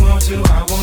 want to, I won't